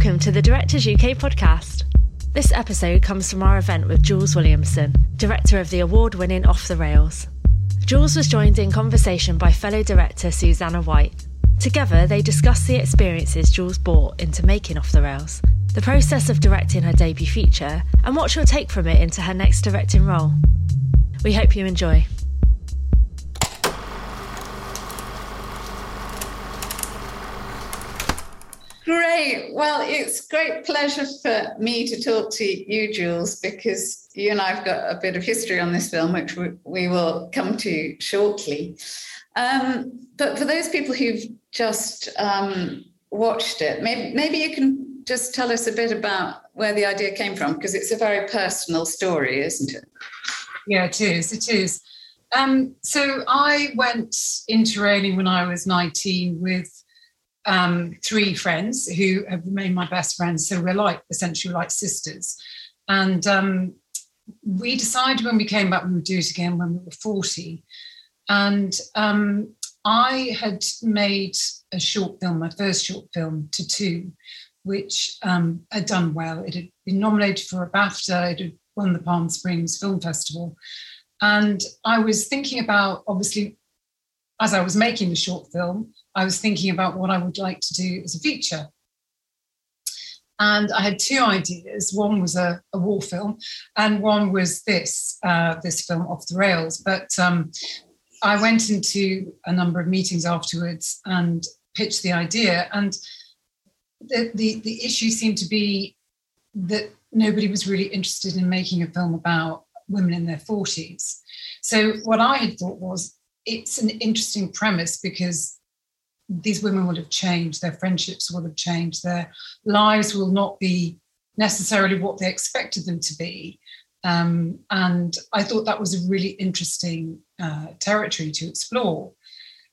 Welcome to the Directors UK podcast. This episode comes from our event with Jules Williamson, director of the award winning Off the Rails. Jules was joined in conversation by fellow director Susanna White. Together, they discussed the experiences Jules brought into making Off the Rails, the process of directing her debut feature, and what she'll take from it into her next directing role. We hope you enjoy. Great. Well, it's great pleasure for me to talk to you, Jules, because you and I have got a bit of history on this film, which we, will come to shortly. Um, but for those people who've just um, watched it, maybe, maybe you can just tell us a bit about where the idea came from, because it's a very personal story, isn't it? Yeah, it is. It is. Um, so I went into training when I was 19 with um, three friends who have remained my best friends. So we're like essentially like sisters. And um, we decided when we came back we would do it again when we were 40. And um, I had made a short film, my first short film, Tattoo, which um, had done well. It had been nominated for a BAFTA, it had won the Palm Springs Film Festival. And I was thinking about, obviously, as I was making the short film, I was thinking about what I would like to do as a feature. And I had two ideas. One was a, a war film, and one was this uh, this film off the rails. But um, I went into a number of meetings afterwards and pitched the idea. And the, the, the issue seemed to be that nobody was really interested in making a film about women in their 40s. So what I had thought was it's an interesting premise because these women will have changed, their friendships will have changed, their lives will not be necessarily what they expected them to be. Um, and I thought that was a really interesting uh, territory to explore.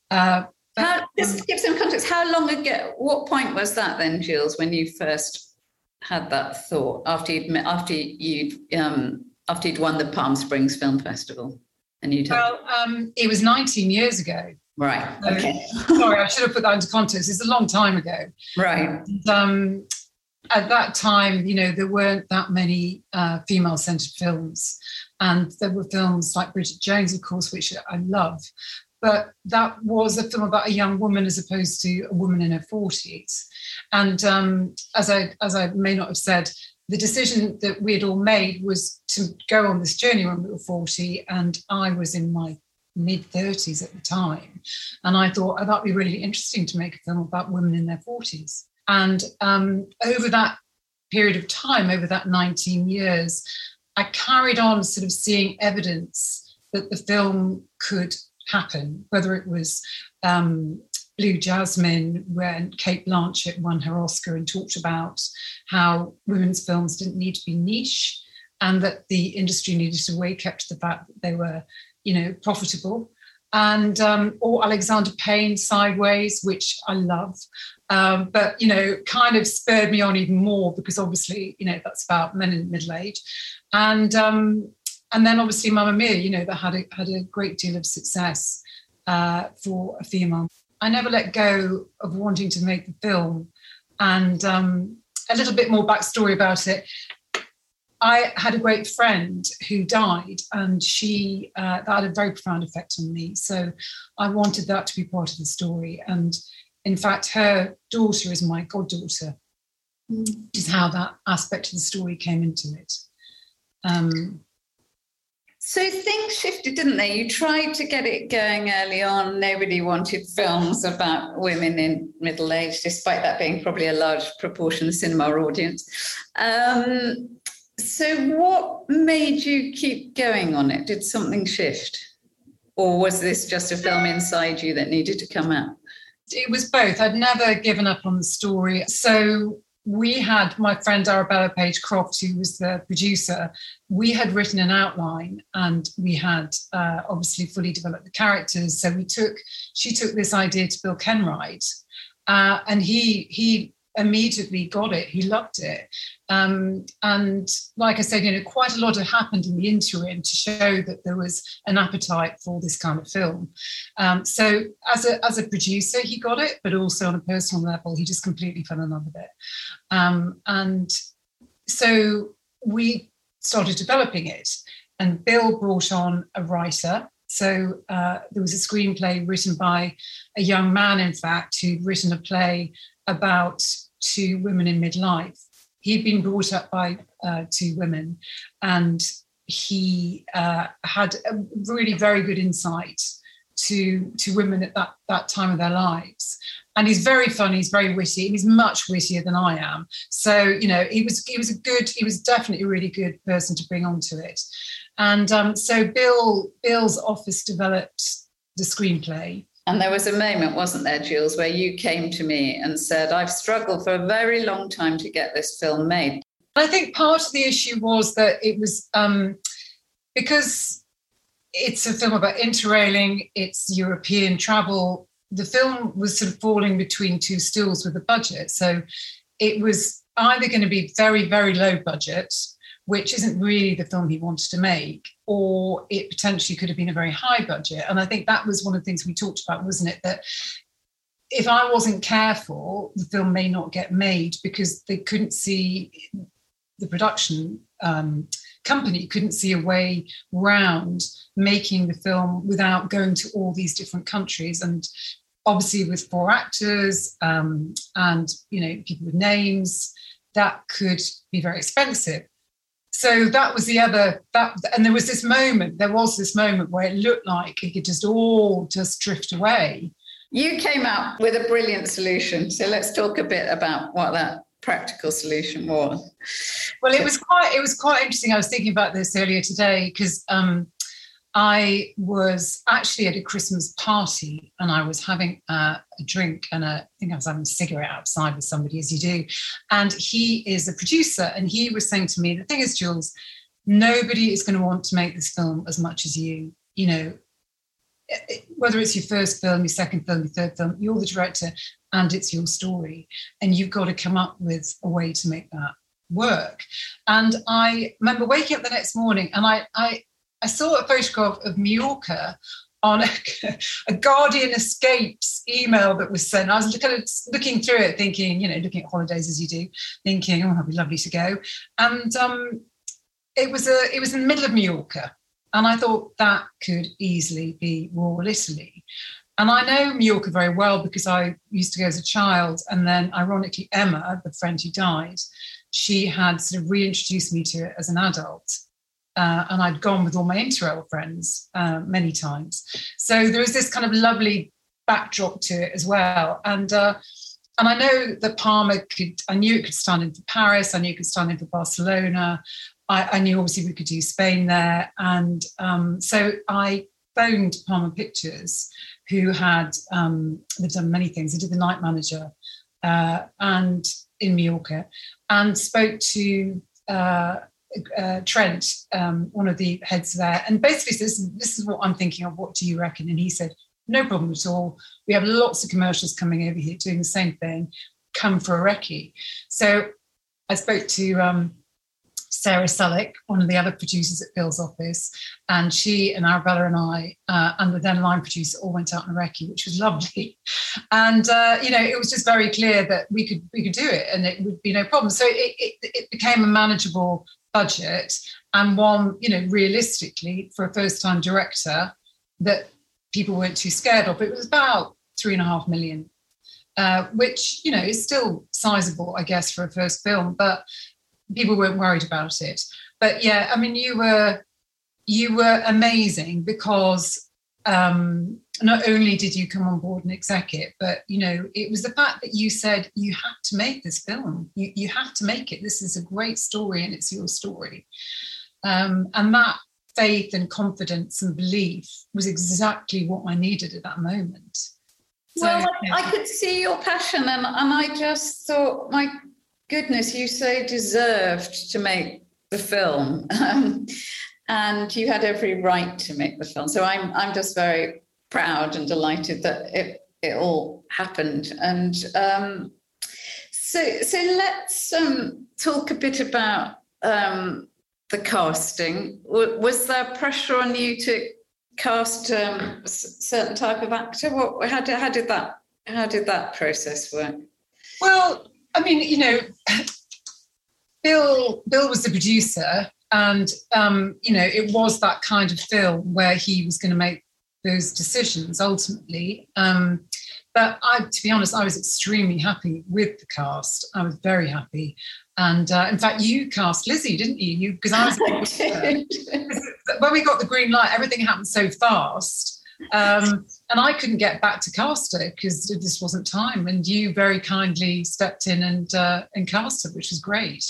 Uh, but, how, just give some context. How long ago? What point was that then, Jules, when you first had that thought after you'd after you um, after you'd won the Palm Springs Film Festival? And you well, um, it was 19 years ago. Right. Okay. sorry, I should have put that into context. It's a long time ago. Right. And, um, at that time, you know, there weren't that many uh, female-centered films, and there were films like Bridget Jones, of course, which I love. But that was a film about a young woman as opposed to a woman in her forties. And um, as I as I may not have said, the decision that we had all made was to go on this journey when we were 40 and i was in my mid 30s at the time. And i thought oh, that'd be really interesting to make a film about women in their 40s and um, over that period of time over that 19 years i carried on sort of seeing evidence that the film could happen whether it was um, Blue Jasmine, when Cate Blanchett won her Oscar and talked about how women's films didn't need to be niche and that the industry needed to wake up to the fact that they were, you know, profitable. And um, or Alexander Payne Sideways, which I love, um, but you know, kind of spurred me on even more because obviously, you know, that's about men in middle age, and um, and then obviously Mamma Mia, you know, that had a had a great deal of success uh, for a female I never let go of wanting to make the film. And um, a little bit more backstory about it. I had a great friend who died, and she uh, that had a very profound effect on me. So I wanted that to be part of the story. And in fact, her daughter is my goddaughter, mm. which is how that aspect of the story came into it. Um, so things shifted, didn't they? You tried to get it going early on. Nobody wanted films about women in middle age, despite that being probably a large proportion of the cinema audience. Um, so, what made you keep going on it? Did something shift? Or was this just a film inside you that needed to come out? It was both. I'd never given up on the story. So we had my friend Arabella Page Croft, who was the producer, we had written an outline and we had uh, obviously fully developed the characters. So we took, she took this idea to Bill Kenwright, uh, and he he immediately got it. He loved it. Um, and like I said, you know, quite a lot had happened in the interim to show that there was an appetite for this kind of film. Um, so as a as a producer, he got it, but also on a personal level, he just completely fell in love with it. Um, and so we started developing it. And Bill brought on a writer so uh, there was a screenplay written by a young man, in fact, who'd written a play about two women in midlife. He'd been brought up by uh, two women, and he uh, had a really very good insight to to women at that that time of their lives. And he's very funny. He's very witty. And He's much wittier than I am. So you know, he was he was a good. He was definitely a really good person to bring onto it. And um, so Bill Bill's office developed the screenplay. And there was a moment, wasn't there, Jules, where you came to me and said, I've struggled for a very long time to get this film made. I think part of the issue was that it was um, because it's a film about interrailing, it's European travel. The film was sort of falling between two stools with the budget. So it was either going to be very, very low budget which isn't really the film he wanted to make, or it potentially could have been a very high budget. And I think that was one of the things we talked about, wasn't it? That if I wasn't careful, the film may not get made because they couldn't see the production um, company couldn't see a way round making the film without going to all these different countries and obviously with four actors um, and you know people with names that could be very expensive so that was the other that and there was this moment there was this moment where it looked like it could just all just drift away. You came up with a brilliant solution. So let's talk a bit about what that practical solution was. Well it was quite it was quite interesting. I was thinking about this earlier today because um, I was actually at a Christmas party and I was having a drink and a, I think I was having a cigarette outside with somebody, as you do. And he is a producer and he was saying to me, The thing is, Jules, nobody is going to want to make this film as much as you. You know, whether it's your first film, your second film, your third film, you're the director and it's your story. And you've got to come up with a way to make that work. And I remember waking up the next morning and I, I I saw a photograph of Mallorca on a, a, Guardian Escapes email that was sent. I was kind of looking through it, thinking, you know, looking at holidays as you do, thinking, oh, that'd be lovely to go. And um, it was a, it was in the middle of Mallorca, and I thought that could easily be rural Italy. And I know Mallorca very well because I used to go as a child, and then ironically, Emma, the friend who died, she had sort of reintroduced me to it as an adult. Uh, and I'd gone with all my Interrail friends uh, many times. So there was this kind of lovely backdrop to it as well. And uh, and I know that Palma could, I knew it could stand in for Paris, I knew it could stand in for Barcelona. I, I knew obviously we could do Spain there. And um, so I phoned Palma Pictures, who had, um, they've done many things. They did The Night Manager uh, and in Mallorca, and spoke to uh, Trent, um, one of the heads there, and basically says, "This is what I'm thinking of. What do you reckon?" And he said, "No problem at all. We have lots of commercials coming over here doing the same thing. Come for a recce." So I spoke to um, Sarah Sullick, one of the other producers at Bill's office, and she and Arabella and I uh, and the then line producer all went out on a recce, which was lovely. And uh, you know, it was just very clear that we could we could do it, and it would be no problem. So it, it, it became a manageable budget and one, you know, realistically for a first time director that people weren't too scared of. It was about three and a half million, uh, which, you know, is still sizable, I guess, for a first film, but people weren't worried about it. But yeah, I mean, you were you were amazing because um, not only did you come on board and exec it, but you know, it was the fact that you said you have to make this film. You you have to make it. This is a great story, and it's your story. Um, and that faith and confidence and belief was exactly what I needed at that moment. So, well, I could see your passion, and, and I just thought, my goodness, you so deserved to make the film. Um, and you had every right to make the film. So I'm I'm just very proud and delighted that it it all happened. And um, So, so let's um, talk a bit about um, the casting. Was there pressure on you to cast um, a certain type of actor? What, how did how did that how did that process work? Well, I mean, you know, Bill Bill was the producer, and um, you know, it was that kind of film where he was going to make those decisions ultimately. Um, but I, to be honest, I was extremely happy with the cast. I was very happy, and uh, in fact, you cast Lizzie, didn't you? You because I was when we got the green light, everything happened so fast, um, and I couldn't get back to cast her because this wasn't time. And you very kindly stepped in and uh, and cast her, which was great.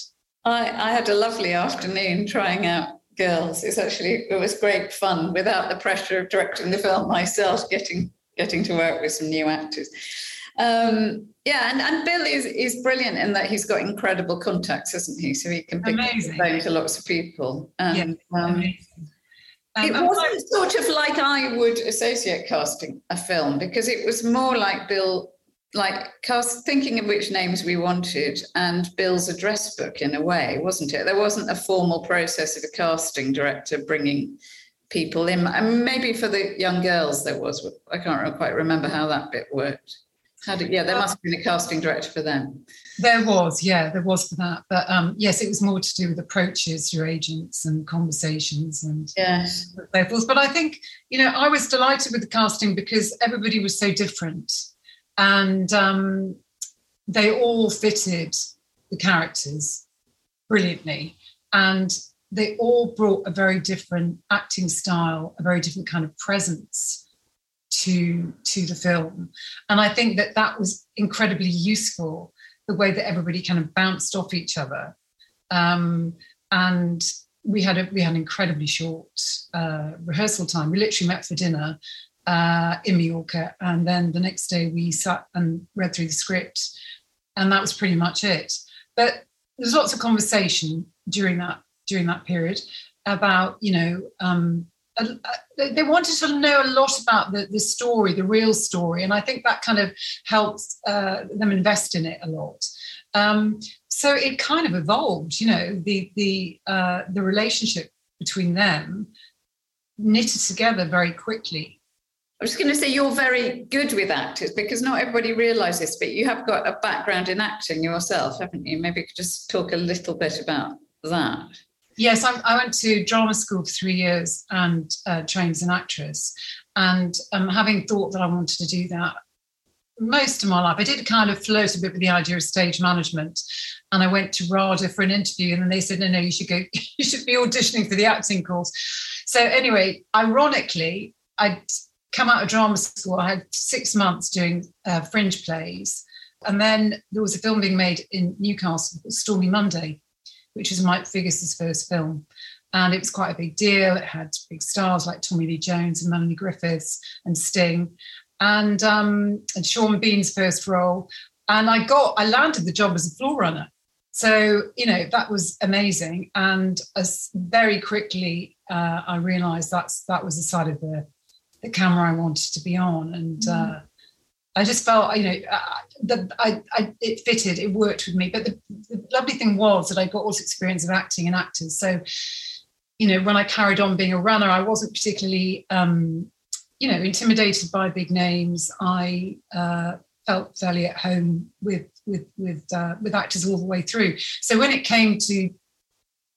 I, I had a lovely afternoon trying out girls. It's actually it was great fun without the pressure of directing the film myself, getting getting to work with some new actors. Um, yeah, and, and Bill is is brilliant in that he's got incredible contacts, isn't he? So he can pick Amazing. up to lots of people. And, yeah, um, it um, wasn't sort of like I would associate casting a film because it was more like Bill, like cast thinking of which names we wanted and Bill's address book in a way, wasn't it? There wasn't a formal process of a casting director bringing people in. And maybe for the young girls there was. I can't quite remember how that bit worked. How did, yeah, there must have been a casting director for them. There was, yeah, there was for that. But um, yes, it was more to do with approaches through agents and conversations and yes. so forth. But I think, you know, I was delighted with the casting because everybody was so different. And um, they all fitted the characters brilliantly. And they all brought a very different acting style, a very different kind of presence to to the film. And i think that that was incredibly useful the way that everybody kind of bounced off each other. Um, and we had a we had an incredibly short uh, rehearsal time. We literally met for dinner uh, in Mallorca and then the next day we sat and read through the script and that was pretty much it. But there's lots of conversation during that during that period about you know um, they wanted to know a lot about the, the story, the real story, and I think that kind of helps uh, them invest in it a lot. Um, so it kind of evolved, you know, the the uh, the relationship between them knitted together very quickly. I was going to say you're very good with actors because not everybody realizes, but you have got a background in acting yourself, haven't you? Maybe you could just talk a little bit about that. Yes, I, I, went to drama school for three years and uh, trained as an actress. And um, having thought that I wanted to do that most of my life, I did kind of flirt a bit with the idea of stage management. And I went to RADA for an interview, and then they said, "No, no, you should go. You should be auditioning for the acting course." So anyway, ironically, I'd come out of drama school. I had six months doing uh, fringe plays, and then there was a film being made in Newcastle Stormy Monday which is Mike Figgis's first film. And it was quite a big deal. It had big stars like Tommy Lee Jones and Melanie Griffiths and Sting, and um, and Sean Bean's first role. And I got, I landed the job as a floor runner. So you know that was amazing. And as very quickly, uh, I realised that's that was the side of the the camera I wanted to be on, and. Mm. Uh, I just felt, you know, that I, I, it fitted, it worked with me. But the, the, lovely thing was that I got all this experience of acting and actors. So, you know, when I carried on being a runner, I wasn't particularly, um, you know, intimidated by big names. I uh, felt fairly at home with with with uh, with actors all the way through. So when it came to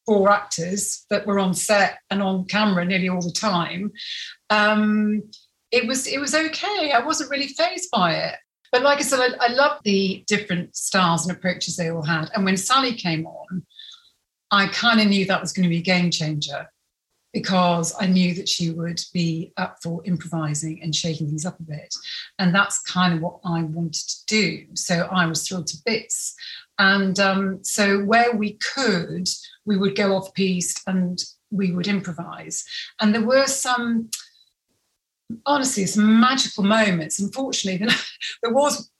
four actors that were on set and on camera nearly all the time. Um, it was it was okay. I wasn't really fazed by it. But like I said, I, I loved the different styles and approaches they all had. And when Sally came on, I kind of knew that was going to be a game changer because I knew that she would be up for improvising and shaking things up a bit. And that's kind of what I wanted to do. So I was thrilled to bits. And um, so where we could, we would go off piste and we would improvise. And there were some honestly some magical moments. Unfortunately, there was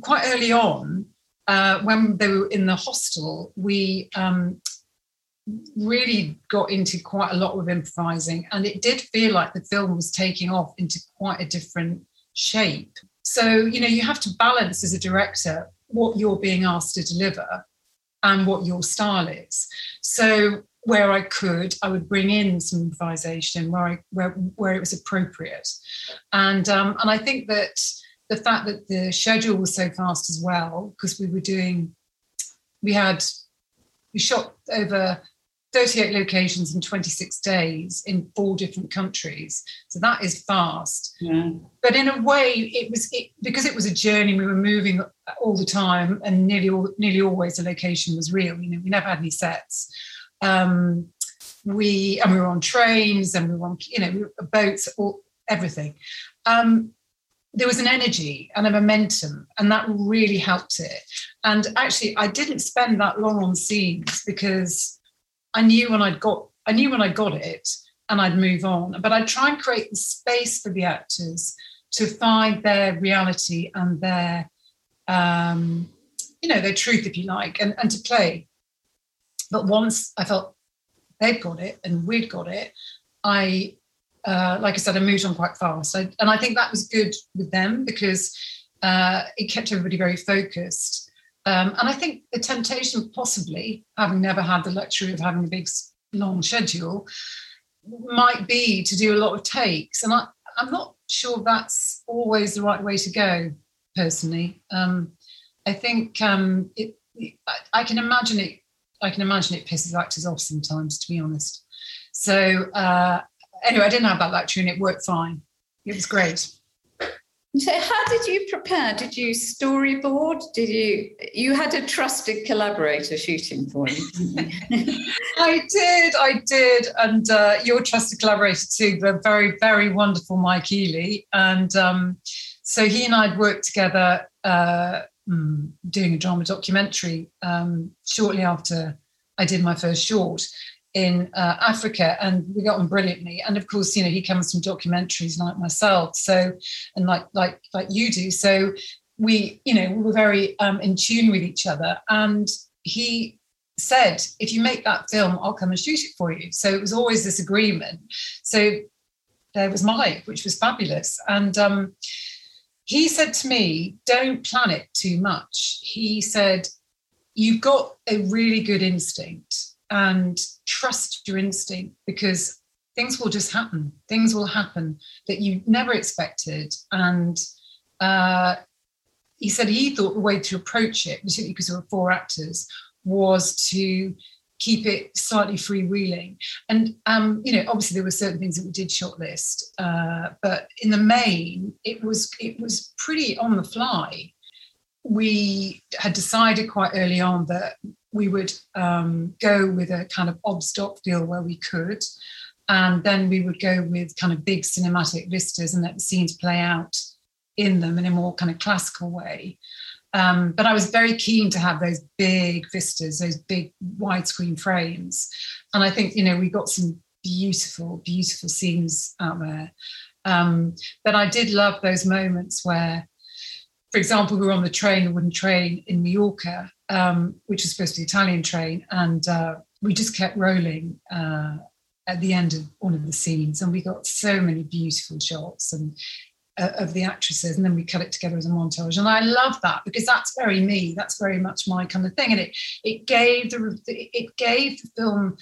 quite early on uh, when they were in the hostel. We um, really got into quite a lot of improvising, and it did feel like the film was taking off into quite a different shape. So you know, you have to balance as a director what you're being asked to deliver and what your style is. So where I could, I would bring in some improvisation where I where where it was appropriate, and um, and I think that the fact that the schedule was so fast as well because we were doing, we had we shot over 38 locations in 26 days in four different countries. So that is fast. Yeah. But in a way, it was it, because it was a journey. We were moving all the time, and nearly all, nearly always the location was real. You know, we never had any sets. Um, we and we were on trains and we were on you know boats, all everything. Um, there was an energy and a momentum, and that really helped it. And actually, I didn't spend that long on scenes because I knew when I'd got I knew when I got it and I'd move on. But I'd try and create the space for the actors to find their reality and their um, you know, their truth, if you like, and, and to play. But once I felt they'd got it and we'd got it, I uh, like I said, I moved on quite fast. I, and I think that was good with them because uh, it kept everybody very focused. Um, and I think the temptation, possibly, having never had the luxury of having a big, long schedule, might be to do a lot of takes. And I, I'm not sure that's always the right way to go, personally. Um, I think um, it, I, I, can imagine it. I can imagine it pisses actors off sometimes, to be honest. So uh, anyway, I didn't have that luxury, and it worked fine. It was great. So how did you prepare? Did you storyboard? Did you you had a trusted collaborator shooting for you? I did, I did, and uh, your trusted collaborator too, the very very wonderful Mike Eley, and um, so he and I'd worked together uh, mm, doing a drama documentary um, shortly after I did my first short, in uh, Africa, and we got on brilliantly. And of course, you know, he comes from documentaries like myself, so and like like like you do. So we, you know, we were very um, in tune with each other. And he said, "If you make that film, I'll come and shoot it for you." So it was always this agreement. So there was Mike, which was fabulous, and. Um, he said to me, Don't plan it too much. He said, You've got a really good instinct and trust your instinct because things will just happen. Things will happen that you never expected. And uh, he said he thought the way to approach it, particularly because there were four actors, was to keep it slightly freewheeling. And um, you know, obviously there were certain things that we did shot list, uh, but in the main, it was it was pretty on the fly. We had decided quite early on that we would um, go with a kind of obs doc feel where we could. And then we would go with kind of big cinematic vistas and let the scenes play out in them in a more kind of classical way. Um, but I was very keen to have those big vistas, those big widescreen frames. And I think, you know, we got some beautiful, beautiful scenes out there. Um, but I did love those moments where, for example, we were on the train, the wooden train in Mallorca, um, which was supposed to be Italian train, and uh, we just kept rolling uh, at the end of one of the scenes, and we got so many beautiful shots and uh, of the actresses, and then we cut it together as a montage. And I love that because that's very me. That's very much my kind of thing, and it it gave the it gave the film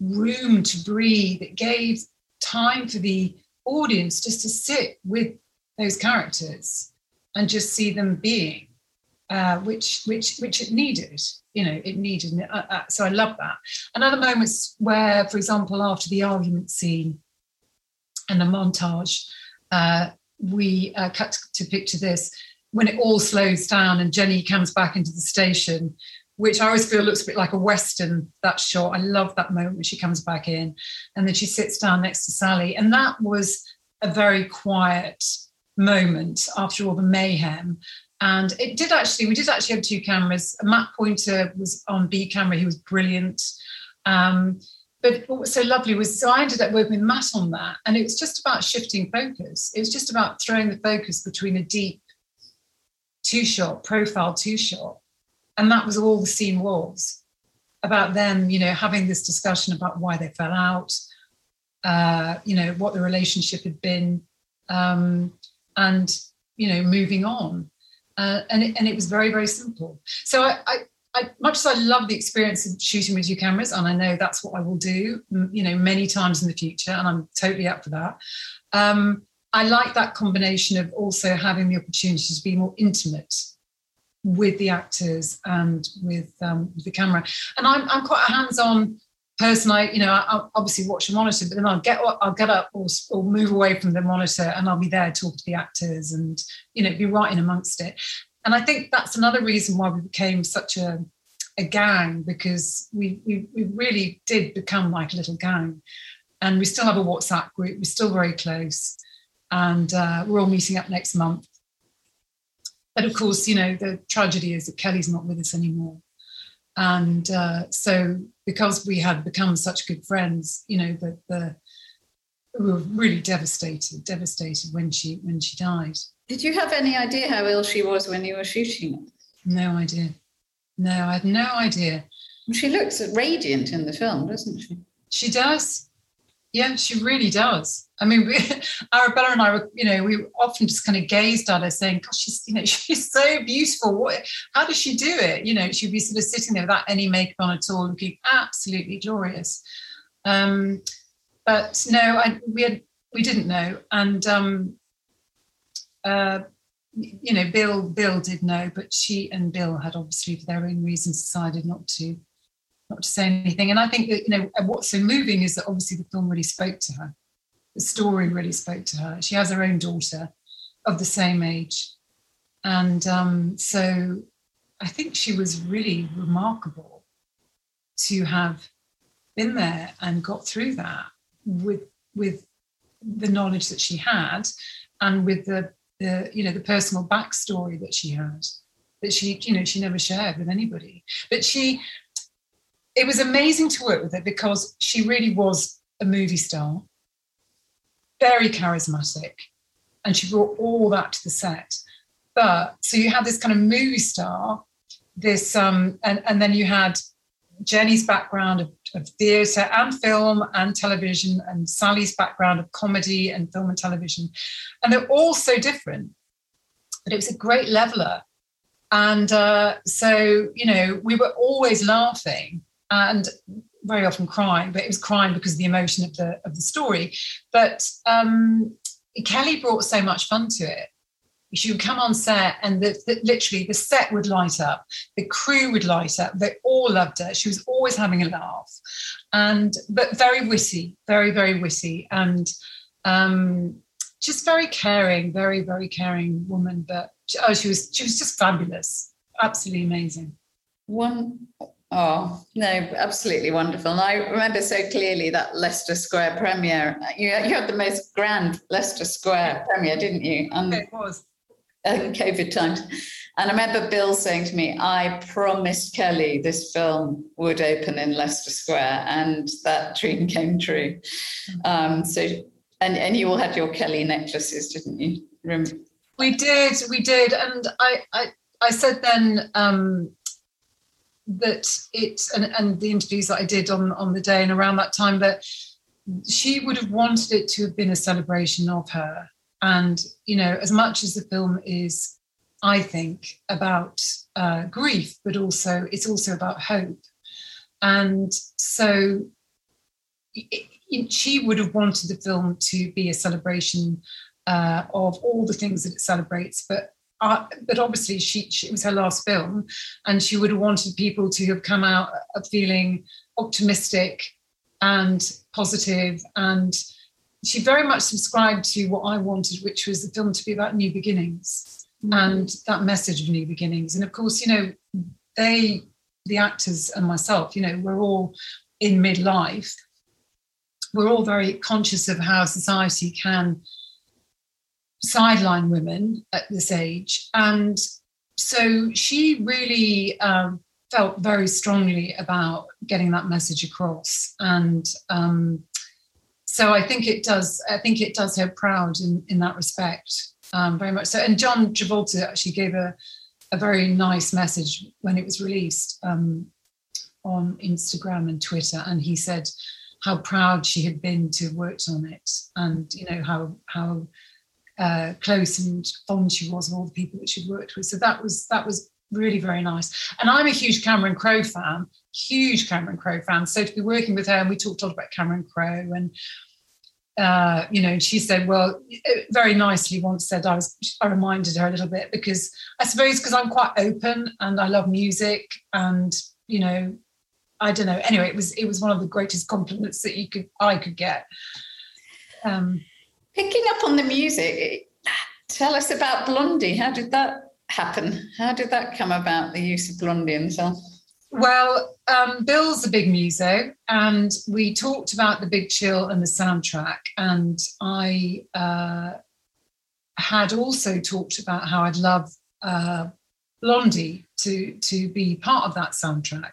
room to breathe. It gave time for the audience just to sit with those characters and just see them being uh, which which which it needed. You know, it needed. Uh, uh, so I love that. And other moments where, for example, after the argument scene and the montage, uh, we uh, cut to picture this when it all slows down and Jenny comes back into the station. Which I always feel looks a bit like a western. That shot, I love that moment when she comes back in, and then she sits down next to Sally, and that was a very quiet moment after all the mayhem and it did actually, we did actually have two cameras. Matt Pointer was on B camera, he was brilliant. Um, but what was so lovely was so I ended up working with Matt on that, and it was just about shifting focus. It was just about throwing the focus between a deep two shot, profile two shot. And that was all the scene was about them, you know, having this discussion about why they fell out, uh, you know, what the relationship had been, um, and, you know, moving on uh, and it, and it was very very simple. So I, I, I, much as I love the experience of shooting with two cameras, and I know that's what I will do, you know, many times in the future, and I'm totally up for that. Um, I like that combination of also having the opportunity to be more intimate with the actors and with, um, the camera. And I'm, I'm quite a hands-on person. I, you know, I obviously watch the monitor, but then I'll get I'll get up or, or move away from the monitor, and I'll be there talking to the actors, and you know, be right in amongst it. And I think that's another reason why we became such a a gang because we, we, we really did become like a little gang and we still have a whatsapp group we're still very close and uh, we're all meeting up next month. But of course, you know, the tragedy is that Kelly's not with us anymore. And uh, so, because we had become such good friends, you know, that the we were really devastated, devastated when she when she died. Did you have any idea how ill she was when you were shooting it? No idea. No, I had no idea. She looks radiant in the film, doesn't she? She does. Yeah, she really does. I mean, we, Arabella and I were, you know, we often just kind of gazed at her saying, gosh, she's, you know, she's so beautiful. What, how does she do it? You know, she'd be sort of sitting there without any makeup on at all, looking absolutely glorious. Um, but no, I, we had, we didn't know. And, um, uh, you know, Bill, Bill did know, but she and Bill had obviously, for their own reasons, decided not to not to say anything. And I think that, you know, what's so moving is that obviously the film really spoke to her. The story really spoke to her. She has her own daughter of the same age. And um, so I think she was really remarkable to have been there and got through that with with the knowledge that she had and with the the you know the personal backstory that she had that she you know she never shared with anybody but she it was amazing to work with her because she really was a movie star, very charismatic, and she brought all that to the set. But so you had this kind of movie star, this um, and, and then you had Jenny's background of, of theatre and film and television, and Sally's background of comedy and film and television. And they're all so different. But it was a great leveler. And uh, so, you know, we were always laughing and very often crying, but it was crying because of the emotion of the of the story. But um, Kelly brought so much fun to it. She would come on set, and the, the, literally the set would light up, the crew would light up. They all loved her. She was always having a laugh, and but very witty, very very witty, and um, just very caring, very very caring woman. But oh, she was she was just fabulous, absolutely amazing. One Oh, no, absolutely wonderful. And I remember so clearly that Leicester Square premiere. You, you had the most grand Leicester Square premiere, didn't you? And, it was. In COVID times. And I remember Bill saying to me, I promised Kelly this film would open in Leicester Square, and that dream came true. Um, so, and, and you all had your Kelly necklaces, didn't you? Remember? We did, we did. And I, I, I said then, um, that it and, and the interviews that I did on on the day and around that time that she would have wanted it to have been a celebration of her. And you know, as much as the film is, I think, about uh, grief, but also it's also about hope. And so it, it, she would have wanted the film to be a celebration uh, of all the things that it celebrates, but uh, but obviously she, she, it was her last film and she would have wanted people to have come out feeling optimistic and positive and she very much subscribed to what i wanted which was the film to be about new beginnings mm-hmm. and that message of new beginnings and of course you know they the actors and myself you know we're all in midlife we're all very conscious of how society can sideline women at this age. And so she really um, felt very strongly about getting that message across. And um, so I think it does, I think it does her proud in, in that respect, um, very much so. And John Travolta actually gave a, a very nice message when it was released um, on Instagram and Twitter. And he said, how proud she had been to have worked on it and you know how how uh, close and fond she was of all the people that she'd worked with. So that was that was really very nice. And I'm a huge Cameron Crowe fan, huge Cameron Crowe fan. So to be working with her, and we talked a lot about Cameron Crowe, and uh, you know, she said, well, very nicely once said I was I reminded her a little bit because I suppose because I'm quite open and I love music and you know, I don't know. Anyway, it was it was one of the greatest compliments that you could I could get. Um, Picking up on the music, tell us about Blondie. How did that happen? How did that come about, the use of Blondie and so? Well, um, Bill's a big muso, and we talked about the Big Chill and the soundtrack. And I uh, had also talked about how I'd love uh, Blondie to to be part of that soundtrack,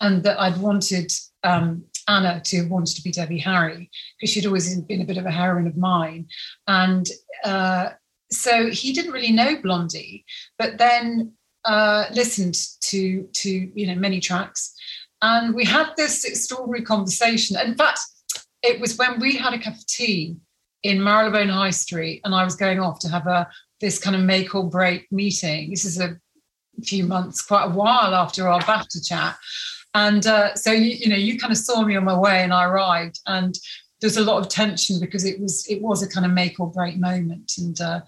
and that I'd wanted um, Anna to have wanted to be Debbie Harry because she'd always been a bit of a heroine of mine, and uh, so he didn't really know Blondie, but then uh, listened to to you know many tracks, and we had this extraordinary conversation. In fact, it was when we had a cup of tea in Marylebone High Street, and I was going off to have a this kind of make or break meeting. This is a few months, quite a while after our BAFTA chat. And uh, so you, you know, you kind of saw me on my way, and I arrived, and there's a lot of tension because it was it was a kind of make or break moment, and uh,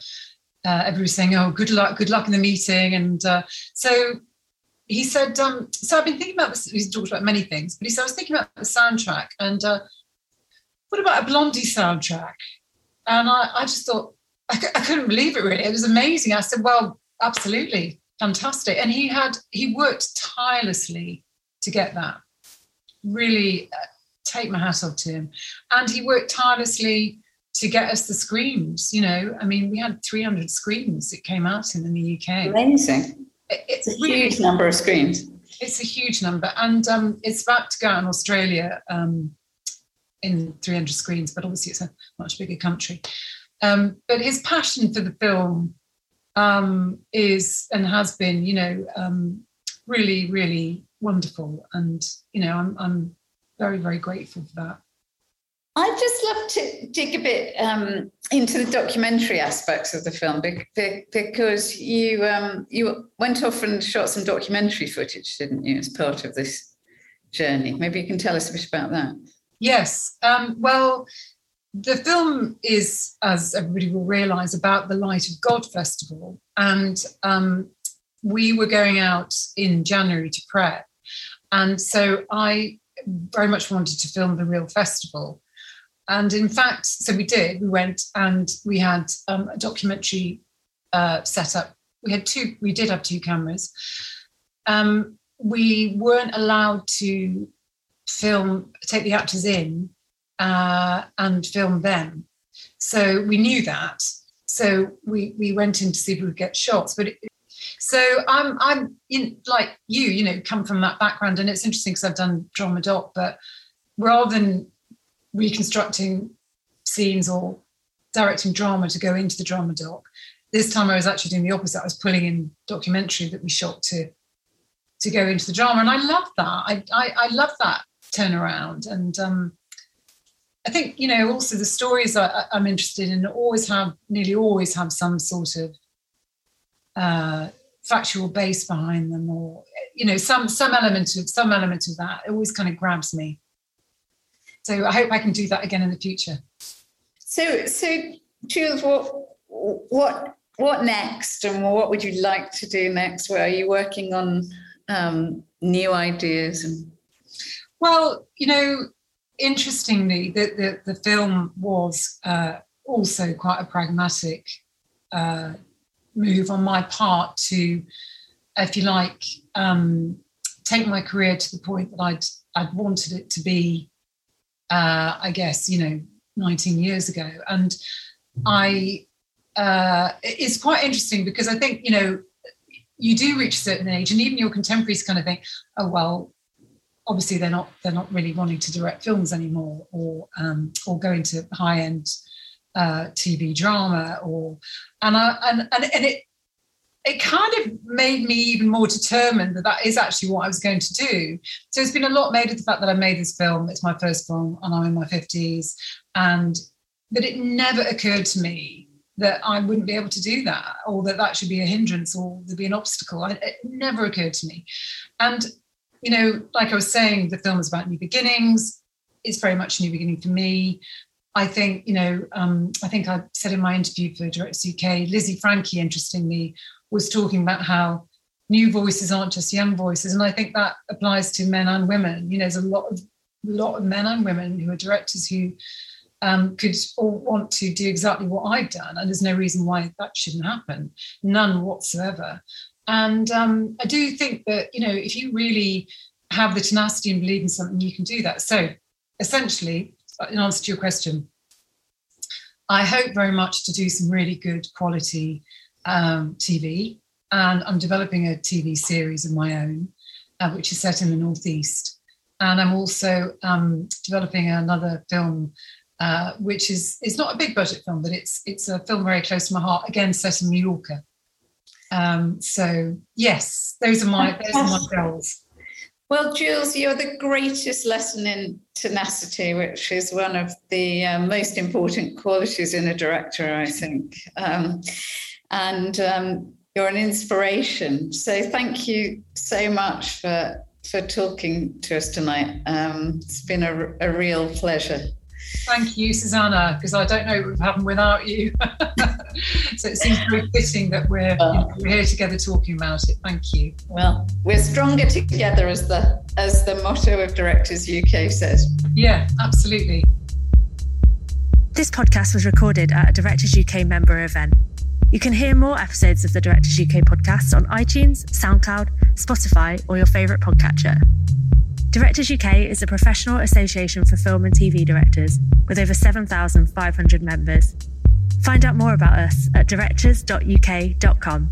uh, everybody was saying, "Oh, good luck, good luck in the meeting," and uh, so he said, um, "So I've been thinking about this." He's talked about many things, but he said, "I was thinking about the soundtrack, and uh, what about a Blondie soundtrack?" And I, I just thought I, I couldn't believe it. Really, it was amazing. I said, "Well, absolutely, fantastic." And he had he worked tirelessly to get that. Really, uh, take my hat off to him, and he worked tirelessly to get us the screens. You know, I mean, we had 300 screens that came out in, in the UK. Amazing. It, it's, it's, a really, huge number of screens. It's a huge number. And um, it's about to go out in Australia um, in 300 screens, but obviously it's a much bigger country. Um, but his passion for the film um, is and has been, you know, um, really, really wonderful. And, you know, I'm, I'm very, very grateful for that. I'd just love to dig a bit um, into the documentary aspects of the film because you um, you went off and shot some documentary footage, didn't you, as part of this journey? Maybe you can tell us a bit about that. Yes. Um, well, the film is, as everybody will realise, about the Light of God Festival, and um, we were going out in January to prep, and so I very much wanted to film the real festival and in fact, so we did. We went and we had um, a documentary uh, set up. We had two. We did have two cameras. Um, we weren't allowed to film, take the actors in uh, and film them. So we knew that. So we we went in to see if we could get shots. But it, so I'm I'm in like you, you know, come from that background, and it's interesting because I've done drama doc, but rather than reconstructing scenes or directing drama to go into the drama doc. This time I was actually doing the opposite. I was pulling in documentary that we shot to to go into the drama, and I love that. I I, I love that turnaround, and um, I think you know also the stories I, am interested in always have nearly always have some sort of uh, factual base behind them, or you know some some element of some element of that. It always kind of grabs me. So I hope I can do that again in the future. So, so Jules, what what what next, and what would you like to do next? Where are you working on um, new ideas? And well, you know, interestingly, the the, the film was uh, also quite a pragmatic uh, move on my part to, if you like, um, take my career to the point that I'd I'd wanted it to be uh, I guess, you know, 19 years ago. And I, uh, it's quite interesting because I think, you know, you do reach a certain age and even your contemporaries kind of think, oh, well, obviously they're not, they're not really wanting to direct films anymore or, um, or go into high end uh, TV drama or, and I, and, and, and it, it kind of made me even more determined that that is actually what I was going to do. So there's been a lot made of the fact that I made this film. It's my first film, and I'm in my 50s, and that it never occurred to me that I wouldn't be able to do that, or that that should be a hindrance, or there'd be an obstacle. I, it never occurred to me. And you know, like I was saying, the film is about new beginnings. It's very much a new beginning for me. I think, you know, um, I think I said in my interview for Directors UK, Lizzie Francke, interestingly, was talking about how new voices aren't just young voices, and I think that applies to men and women. You know, there's a lot of lot of men and women who are directors who um, could all want to do exactly what I've done, and there's no reason why that shouldn't happen, none whatsoever. And um, I do think that you know, if you really have the tenacity and believe in something, you can do that. So, essentially, in answer to your question, I hope very much to do some really good quality um, TV. And I'm developing a TV series of my own, uh, which is set in the Northeast. And I'm also um, developing another film, uh, which is it's not a big budget film, but it's it's a film very close to my heart. Again, set in Mallorca. Um, so yes, those are my those are my goals. Well, Jules, you're the greatest lesson in tenacity, which is one of the uh, most important qualities in a director, I think. Um, and um, you're an inspiration. So thank you so much for for talking to us tonight. Um, it's been a, a real pleasure. Thank you, Susanna, because I don't know what would happen without you. so it seems very fitting that we're, well, you know, we're here together talking about it. Thank you. Well, we're stronger together, as the as the motto of Directors UK says. Yeah, absolutely. This podcast was recorded at a Directors UK member event. You can hear more episodes of the Directors UK podcast on iTunes, SoundCloud, Spotify, or your favourite podcatcher. Directors UK is a professional association for film and TV directors with over 7,500 members. Find out more about us at directors.uk.com.